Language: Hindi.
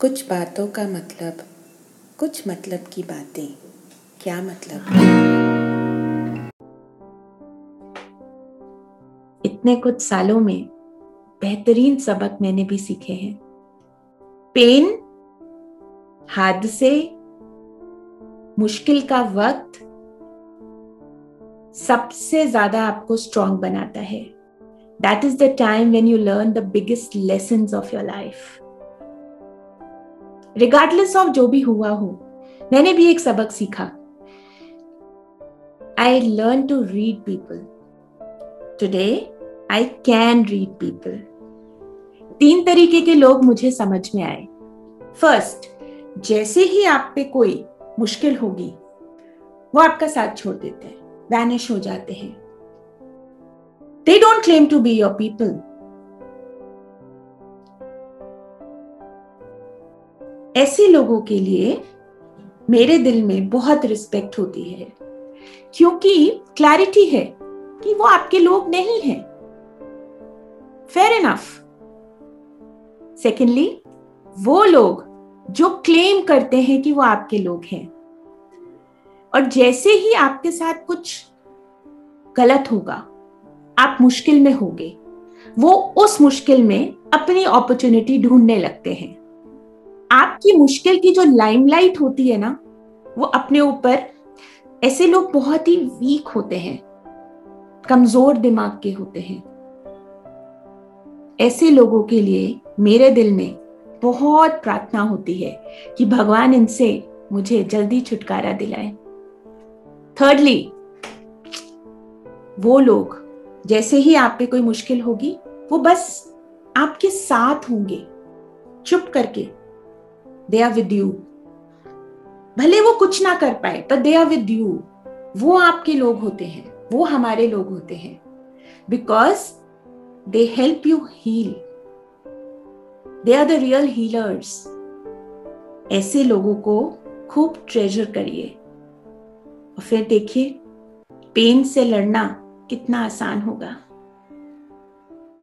कुछ बातों का मतलब कुछ मतलब की बातें। क्या मतलब? इतने कुछ सालों में बेहतरीन सबक मैंने भी सीखे हैं। पेन, हादसे, मुश्किल का वक्त, सबसे ज़्यादा आपको स्ट्रांग बनाता है। That is the time when you learn the biggest lesson of your life regardless of जो भी हुआ हो, मैंने भी एक सबक सीखा। I learn to read people today I can read people तीन तरीके के लोग मुझे समझ में आए। फ़र्स्ट जैसे ही आप पे कोई मुश्किल होगी, वो आपका साथ छोड़ देते हैं वैनिश हो जाते हैं। They don't claim to be your people ऐसे लोगों के लिए मेरे दिल में बहुत रिस्पेक्ट होती है, क्योंकि क्लैरिटी है कि वो आपके लोग नहीं है। फेयर इनफ सेकेंडली वो लोग जो क्लेम करते हैं कि वो आपके लोग हैं। और जैसे ही आपके साथ कुछ गलत होगा, आप मुश्किल में होगे, वो उस मुश्किल में अपनी अपॉर्चुनिटी ढूँढने लगते हैं। आपकी मुश्किल की जो लाइमलाइट होती है ना, वो अपने ऊपर, ऐसे लोग बहुत ही वीक होते हैं, कमज़ोर दिमाग के होते हैं। ऐसे लोगों के लिए मेरे दिल में बहुत प्रार्थना होती है कि भगवान इनसे मुझे जल्दी छुटकारा दिलाए। थर्डली वो लोग, जैसे ही आप पे कोई मुश्किल होगी, वो बस आपके साथ होंगे, चुप करके। They are with you. भले वो कुछ ना कर पाए पर दे आर विद यू वो आपके लोग होते हैं, वो हमारे लोग होते हैं। Because they help you heal they are the real healers ऐसे लोगों को खूब ट्रेजर करिए। और फिर देखिए पेन से लड़ना कितना आसान होगा।